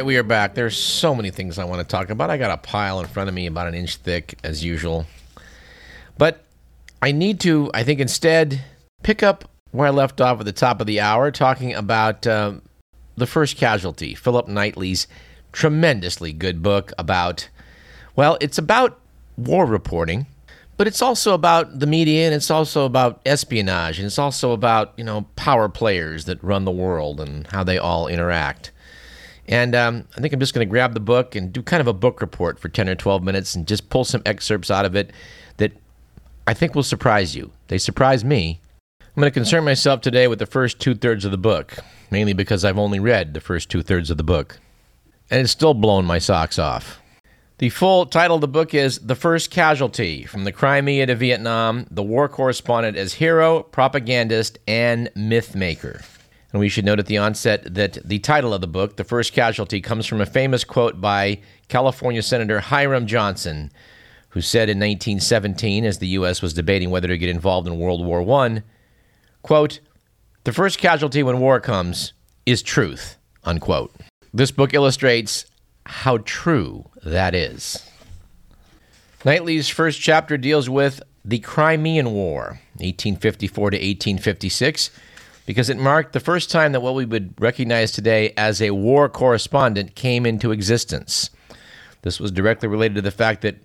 right, we are back. There's so many things I want to talk about. I got a pile in front of me about an inch thick, as usual. But I need to, I think, instead pick up where I left off at the top of the hour, talking about uh, The First Casualty, Philip Knightley's tremendously good book about, well, it's about war reporting, but it's also about the media and it's also about espionage and it's also about, you know, power players that run the world and how they all interact. And um, I think I'm just going to grab the book and do kind of a book report for 10 or 12 minutes and just pull some excerpts out of it that I think will surprise you. They surprise me. I'm going to concern myself today with the first two thirds of the book, mainly because I've only read the first two thirds of the book. And it's still blown my socks off. The full title of the book is The First Casualty From the Crimea to Vietnam The War Correspondent as Hero, Propagandist, and Mythmaker. And we should note at the onset that the title of the book, The First Casualty, comes from a famous quote by California Senator Hiram Johnson, who said in 1917, as the U.S. was debating whether to get involved in World War I, quote, the first casualty when war comes is truth, unquote. This book illustrates how true that is. Knightley's first chapter deals with the Crimean War, 1854 to 1856, because it marked the first time that what we would recognize today as a war correspondent came into existence. This was directly related to the fact that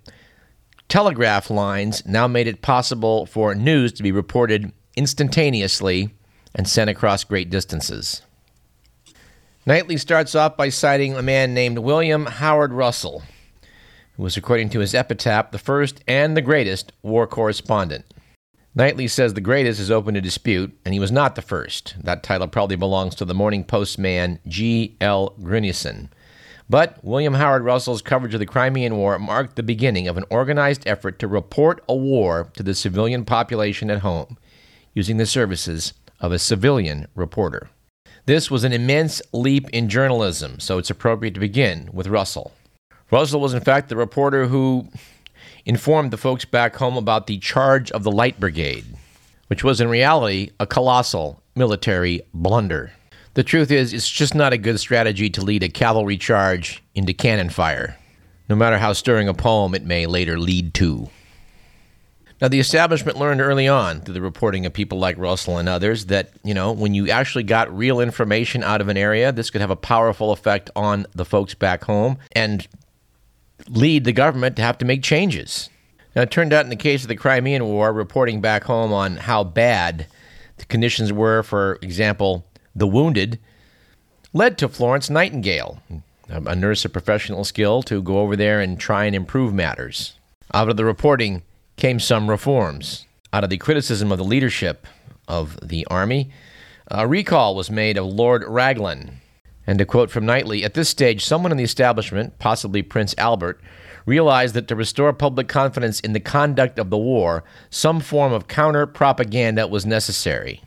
telegraph lines now made it possible for news to be reported instantaneously and sent across great distances. Knightley starts off by citing a man named William Howard Russell, who was, according to his epitaph, the first and the greatest war correspondent. Knightley says the greatest is open to dispute, and he was not the first. That title probably belongs to the Morning Post man G. L. Gruneisen. But William Howard Russell's coverage of the Crimean War marked the beginning of an organized effort to report a war to the civilian population at home, using the services of a civilian reporter. This was an immense leap in journalism, so it's appropriate to begin with Russell. Russell was, in fact, the reporter who informed the folks back home about the charge of the Light Brigade, which was in reality a colossal military blunder. The truth is, it's just not a good strategy to lead a cavalry charge into cannon fire, no matter how stirring a poem it may later lead to. Now, the establishment learned early on through the reporting of people like Russell and others that, you know, when you actually got real information out of an area, this could have a powerful effect on the folks back home and lead the government to have to make changes. Now, it turned out in the case of the Crimean War, reporting back home on how bad the conditions were, for example, the wounded, led to Florence Nightingale, a nurse of professional skill, to go over there and try and improve matters. Out of the reporting came some reforms. Out of the criticism of the leadership of the army, a recall was made of Lord Raglan. And to quote from Knightley, at this stage, someone in the establishment, possibly Prince Albert, realized that to restore public confidence in the conduct of the war, some form of counter propaganda was necessary.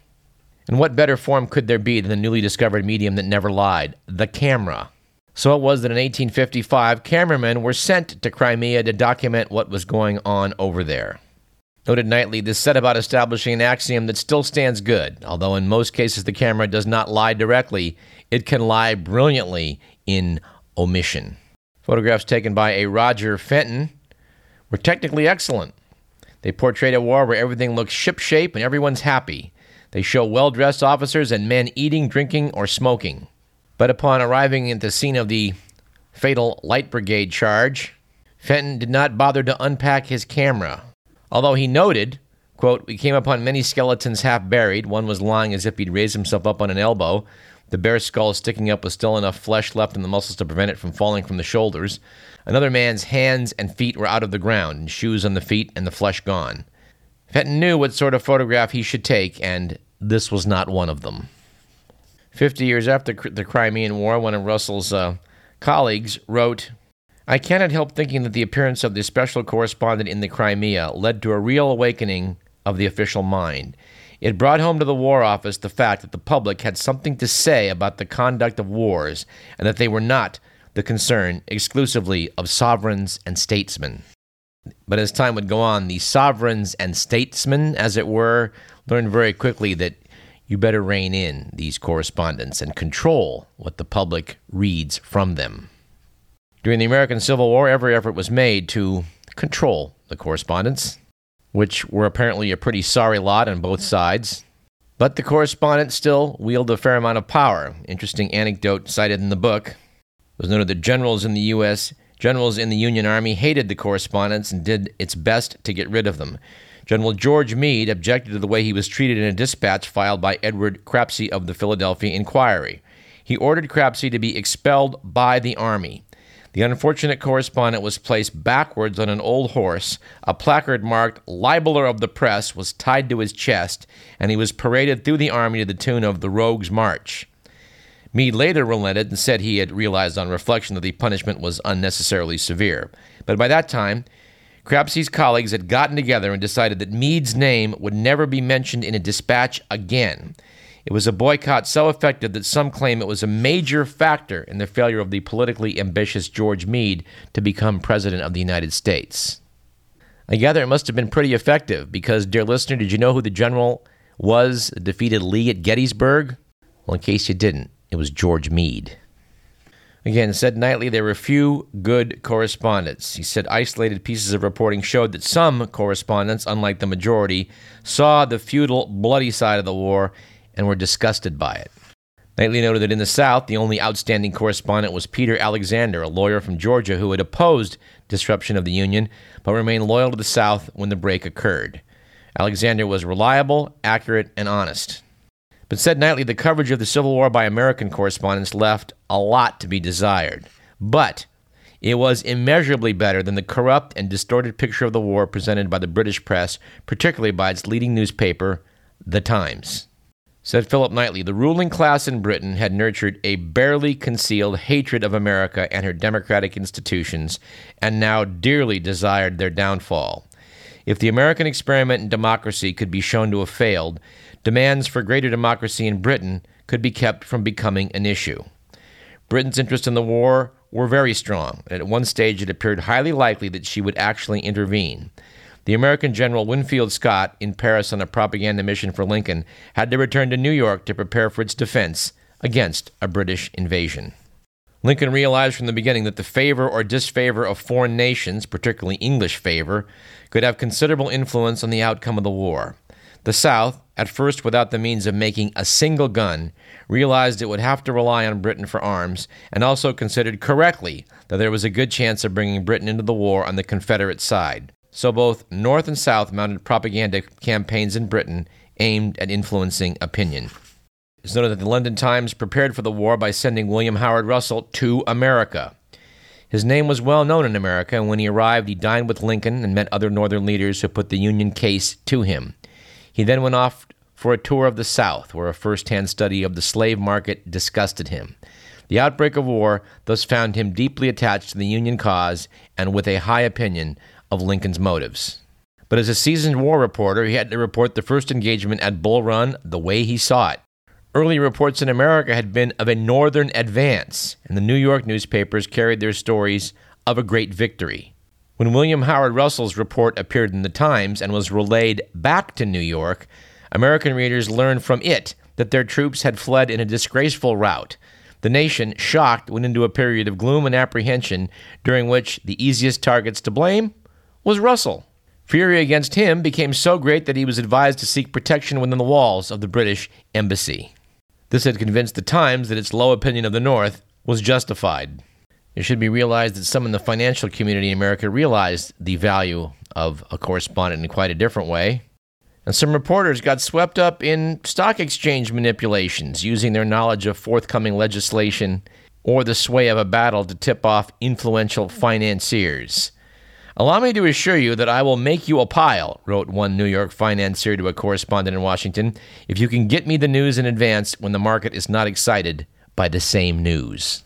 And what better form could there be than the newly discovered medium that never lied, the camera? So it was that in 1855, cameramen were sent to Crimea to document what was going on over there. Noted Knightley, this set about establishing an axiom that still stands good, although in most cases the camera does not lie directly, it can lie brilliantly in omission. Photographs taken by a Roger Fenton were technically excellent. They portrayed a war where everything looks shipshape and everyone's happy. They show well dressed officers and men eating, drinking, or smoking. But upon arriving at the scene of the fatal Light Brigade charge, Fenton did not bother to unpack his camera. Although he noted, quote, We came upon many skeletons half buried. One was lying as if he'd raised himself up on an elbow. The bare skull sticking up with still enough flesh left in the muscles to prevent it from falling from the shoulders. Another man's hands and feet were out of the ground, and shoes on the feet and the flesh gone. Fenton knew what sort of photograph he should take, and this was not one of them. Fifty years after the Crimean War, one of Russell's uh, colleagues wrote, I cannot help thinking that the appearance of the special correspondent in the Crimea led to a real awakening of the official mind. It brought home to the War Office the fact that the public had something to say about the conduct of wars and that they were not the concern exclusively of sovereigns and statesmen. But as time would go on, the sovereigns and statesmen, as it were, learned very quickly that you better rein in these correspondents and control what the public reads from them. During the American Civil War, every effort was made to control the correspondents, which were apparently a pretty sorry lot on both sides. But the correspondents still wield a fair amount of power. Interesting anecdote cited in the book it was noted that generals in the U.S. generals in the Union Army hated the correspondents and did its best to get rid of them. General George Meade objected to the way he was treated in a dispatch filed by Edward Crapsey of the Philadelphia Inquirer. He ordered Crapsey to be expelled by the Army. The unfortunate correspondent was placed backwards on an old horse. A placard marked Libeler of the Press was tied to his chest, and he was paraded through the army to the tune of the Rogue's March. Meade later relented and said he had realized on reflection that the punishment was unnecessarily severe. But by that time, Crapsey's colleagues had gotten together and decided that Meade's name would never be mentioned in a dispatch again. It was a boycott so effective that some claim it was a major factor in the failure of the politically ambitious George Meade to become President of the United States. I gather it must have been pretty effective because, dear listener, did you know who the general was that defeated Lee at Gettysburg? Well, in case you didn't, it was George Meade. Again, said Knightley, there were few good correspondents. He said isolated pieces of reporting showed that some correspondents, unlike the majority, saw the feudal, bloody side of the war and were disgusted by it. Knightley noted that in the South, the only outstanding correspondent was Peter Alexander, a lawyer from Georgia who had opposed disruption of the Union but remained loyal to the South when the break occurred. Alexander was reliable, accurate, and honest. But said Knightley, the coverage of the Civil War by American correspondents left a lot to be desired. But it was immeasurably better than the corrupt and distorted picture of the war presented by the British press, particularly by its leading newspaper, The Times. Said Philip Knightley, the ruling class in Britain had nurtured a barely concealed hatred of America and her democratic institutions, and now dearly desired their downfall. If the American experiment in democracy could be shown to have failed, demands for greater democracy in Britain could be kept from becoming an issue. Britain's interest in the war were very strong, and at one stage it appeared highly likely that she would actually intervene. The American General Winfield Scott, in Paris on a propaganda mission for Lincoln, had to return to New York to prepare for its defense against a British invasion. Lincoln realized from the beginning that the favor or disfavor of foreign nations, particularly English favor, could have considerable influence on the outcome of the war. The South, at first without the means of making a single gun, realized it would have to rely on Britain for arms, and also considered correctly that there was a good chance of bringing Britain into the war on the Confederate side. So both North and South mounted propaganda campaigns in Britain aimed at influencing opinion. It's noted that the London Times prepared for the war by sending William Howard Russell to America. His name was well known in America, and when he arrived, he dined with Lincoln and met other Northern leaders who put the Union case to him. He then went off for a tour of the South, where a first hand study of the slave market disgusted him. The outbreak of war thus found him deeply attached to the Union cause and with a high opinion of Lincoln's motives. But as a seasoned war reporter, he had to report the first engagement at Bull Run the way he saw it. Early reports in America had been of a northern advance, and the New York newspapers carried their stories of a great victory. When William Howard Russell's report appeared in the Times and was relayed back to New York, American readers learned from it that their troops had fled in a disgraceful rout. The nation, shocked, went into a period of gloom and apprehension during which the easiest targets to blame was Russell. Fury against him became so great that he was advised to seek protection within the walls of the British embassy. This had convinced the Times that its low opinion of the North was justified. It should be realized that some in the financial community in America realized the value of a correspondent in quite a different way. And some reporters got swept up in stock exchange manipulations, using their knowledge of forthcoming legislation or the sway of a battle to tip off influential financiers. Allow me to assure you that I will make you a pile, wrote one New York financier to a correspondent in Washington, if you can get me the news in advance when the market is not excited by the same news.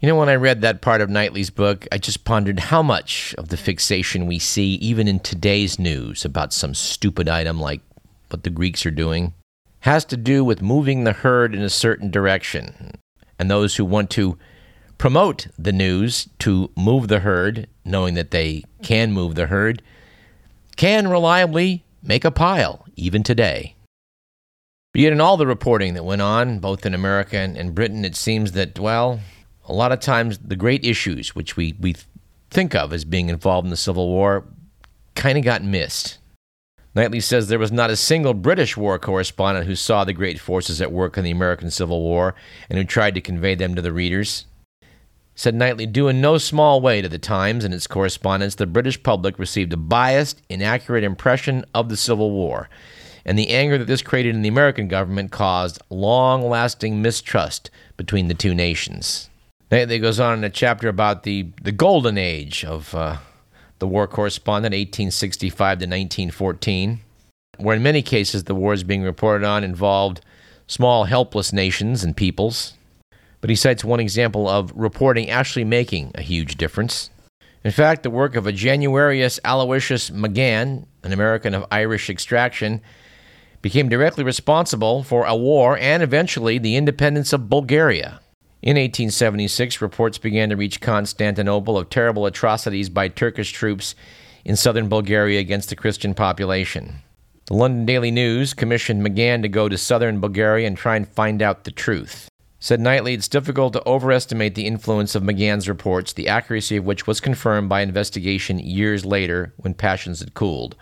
You know, when I read that part of Knightley's book, I just pondered how much of the fixation we see, even in today's news, about some stupid item like what the Greeks are doing, has to do with moving the herd in a certain direction. And those who want to promote the news to move the herd, knowing that they can move the herd, can reliably make a pile, even today. But yet, in all the reporting that went on, both in America and, and Britain, it seems that, well, a lot of times the great issues which we, we think of as being involved in the Civil War kind of got missed. Knightley says there was not a single British war correspondent who saw the great forces at work in the American Civil War and who tried to convey them to the readers. Said Knightley, due in no small way to the Times and its correspondence, the British public received a biased, inaccurate impression of the Civil War, and the anger that this created in the American government caused long lasting mistrust between the two nations. Knightley goes on in a chapter about the, the golden age of uh, the war correspondent, 1865 to 1914, where in many cases the wars being reported on involved small, helpless nations and peoples. But he cites one example of reporting actually making a huge difference. In fact, the work of a Januarius Aloysius McGahan, an American of Irish extraction, became directly responsible for a war and eventually the independence of Bulgaria. In 1876, reports began to reach Constantinople of terrible atrocities by Turkish troops in southern Bulgaria against the Christian population. The London Daily News commissioned McGahan to go to southern Bulgaria and try and find out the truth. Said Knightley, it's difficult to overestimate the influence of McGahan's reports, the accuracy of which was confirmed by investigation years later when passions had cooled.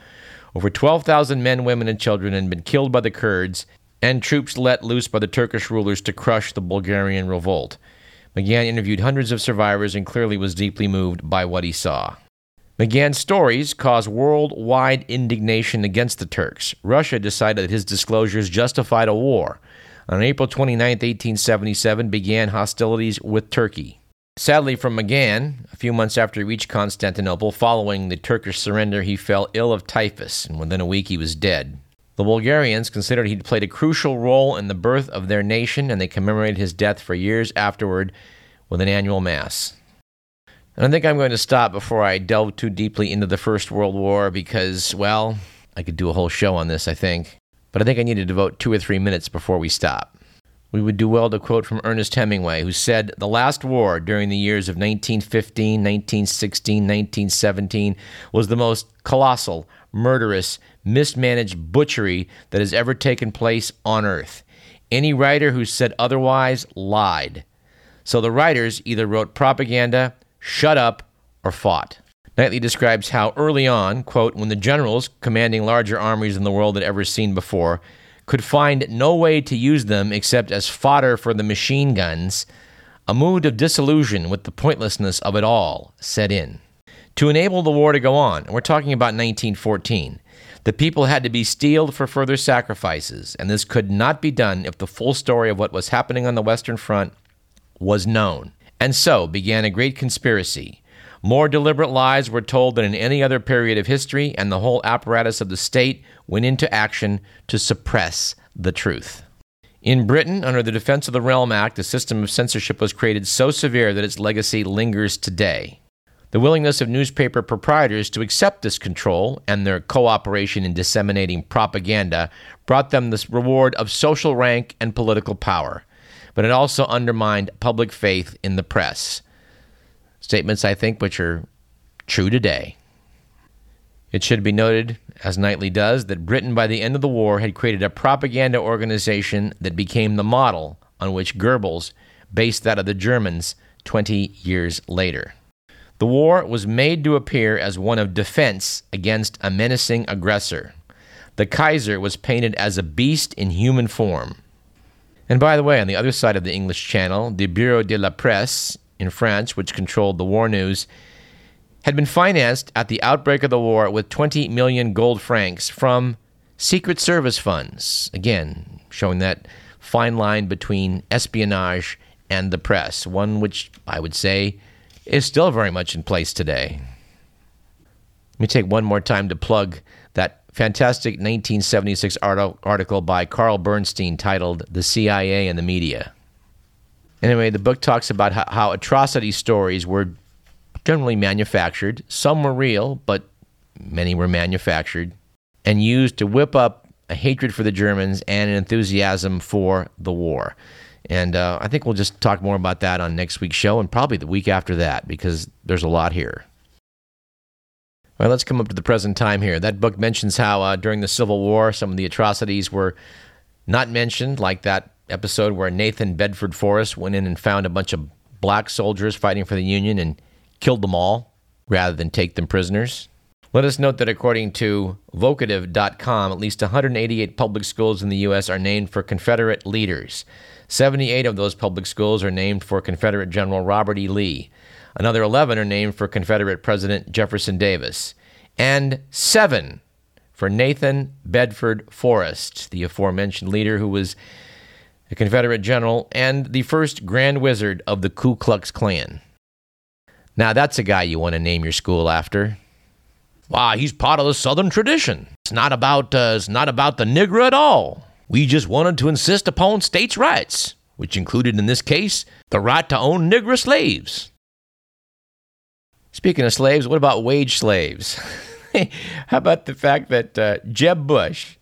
Over 12,000 men, women, and children had been killed by the Kurds, and troops let loose by the Turkish rulers to crush the Bulgarian revolt. McGahan interviewed hundreds of survivors and clearly was deeply moved by what he saw. McGahan's stories caused worldwide indignation against the Turks. Russia decided that his disclosures justified a war. On April 29, 1877, began hostilities with Turkey. Sadly, for McGahan, a few months after he reached Constantinople, following the Turkish surrender, he fell ill of typhus, and within a week he was dead. The Bulgarians considered he'd played a crucial role in the birth of their nation, and they commemorated his death for years afterward with an annual mass. And I think I'm going to stop before I delve too deeply into the First World War because, well, I could do a whole show on this, I think. But I think I need to devote two or three minutes before we stop. We would do well to quote from Ernest Hemingway, who said, The last war during the years of 1915, 1916, 1917 was the most colossal, murderous, mismanaged butchery that has ever taken place on earth. Any writer who said otherwise lied. So the writers either wrote propaganda, shut up, or fought. Knightley describes how early on, quote, when the generals commanding larger armies than the world had ever seen before could find no way to use them except as fodder for the machine guns, a mood of disillusion with the pointlessness of it all set in. To enable the war to go on, and we're talking about 1914, the people had to be steeled for further sacrifices, and this could not be done if the full story of what was happening on the Western Front was known. And so began a great conspiracy. More deliberate lies were told than in any other period of history, and the whole apparatus of the state went into action to suppress the truth. In Britain, under the Defense of the Realm Act, a system of censorship was created so severe that its legacy lingers today. The willingness of newspaper proprietors to accept this control and their cooperation in disseminating propaganda brought them the reward of social rank and political power, but it also undermined public faith in the press. Statements, I think, which are true today. It should be noted, as Knightley does, that Britain by the end of the war had created a propaganda organization that became the model on which Goebbels based that of the Germans 20 years later. The war was made to appear as one of defense against a menacing aggressor. The Kaiser was painted as a beast in human form. And by the way, on the other side of the English Channel, the Bureau de la Presse in France, which controlled the war news, had been financed at the outbreak of the war with 20 million gold francs from Secret Service funds. Again, showing that fine line between espionage and the press, one which I would say is still very much in place today. Let me take one more time to plug that fantastic 1976 article by Carl Bernstein titled The CIA and the Media. Anyway, the book talks about how, how atrocity stories were generally manufactured. Some were real, but many were manufactured and used to whip up a hatred for the Germans and an enthusiasm for the war. And uh, I think we'll just talk more about that on next week's show and probably the week after that because there's a lot here. All right, let's come up to the present time here. That book mentions how uh, during the Civil War, some of the atrocities were not mentioned, like that episode where Nathan Bedford Forrest went in and found a bunch of black soldiers fighting for the Union and killed them all rather than take them prisoners. Let us note that according to vocativ.com, at least 188 public schools in the U.S. are named for Confederate leaders. 78 of those public schools are named for Confederate General Robert E. Lee. Another 11 are named for Confederate President Jefferson Davis. And seven for Nathan Bedford Forrest, the aforementioned leader who was a Confederate general and the first Grand Wizard of the Ku Klux Klan. Now, that's a guy you want to name your school after. Why, he's part of the Southern tradition. It's not about uh, it's not about the nigger at all. We just wanted to insist upon states' rights, which included in this case the right to own nigger slaves. Speaking of slaves, what about wage slaves? How about the fact that uh, Jeb Bush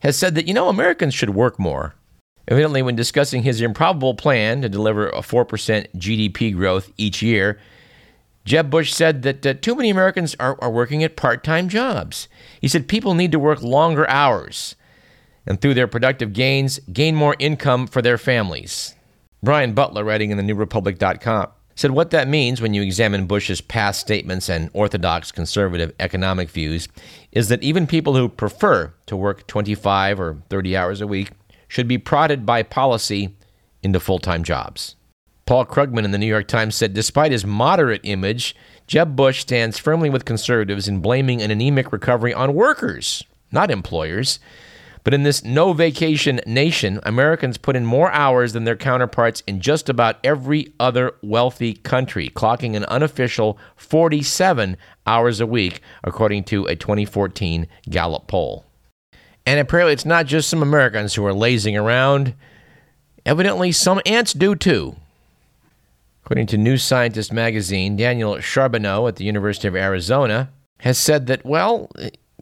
has said that you know Americans should work more? Evidently, when discussing his improbable plan to deliver a 4% GDP growth each year, Jeb Bush said that uh, too many Americans are, are working at part time jobs. He said people need to work longer hours and through their productive gains, gain more income for their families. Brian Beutler, writing in the newrepublic.com, said what that means when you examine Bush's past statements and orthodox conservative economic views is that even people who prefer to work 25 or 30 hours a week should be prodded by policy into full time jobs. Paul Krugman in the New York Times said despite his moderate image, Jeb Bush stands firmly with conservatives in blaming an anemic recovery on workers, not employers. But in this no vacation nation, Americans put in more hours than their counterparts in just about every other wealthy country, clocking an unofficial 47 hours a week, according to a 2014 Gallup poll. And apparently, it's not just some Americans who are lazing around. Evidently, some ants do too. According to New Scientist magazine, Daniel Charbonneau at the University of Arizona has said that, well,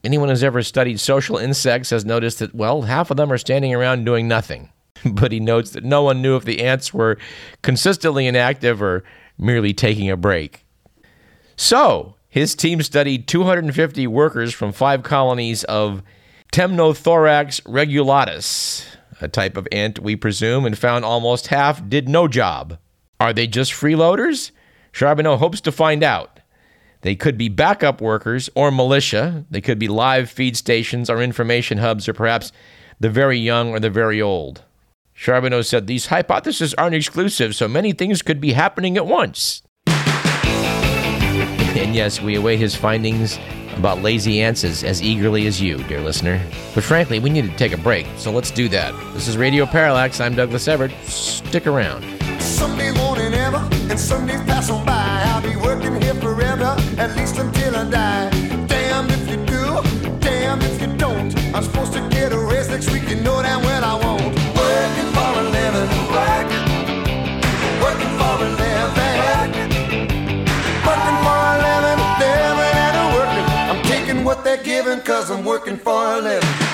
anyone who's ever studied social insects has noticed that, well, half of them are standing around doing nothing. but he notes that no one knew if the ants were consistently inactive or merely taking a break. So, his team studied 250 workers from five colonies of Temnothorax rugatulus, a type of ant, we presume, and found almost half did no job. Are they just freeloaders? Charbonneau hopes to find out. They could be backup workers or militia. They could be live feed stations or information hubs or perhaps the very young or the very old. Charbonneau said these hypotheses aren't exclusive, so many things could be happening at once. and yes, we await his findings about lazy ants as, as eagerly as you, dear listener. But frankly, we need to take a break, so let's do that. This is Radio Parallax. I'm Douglas Everett. Stick around. Someday morning ever, and pass on by. I'll be working here forever, at least until I die. Cause I'm working for a living.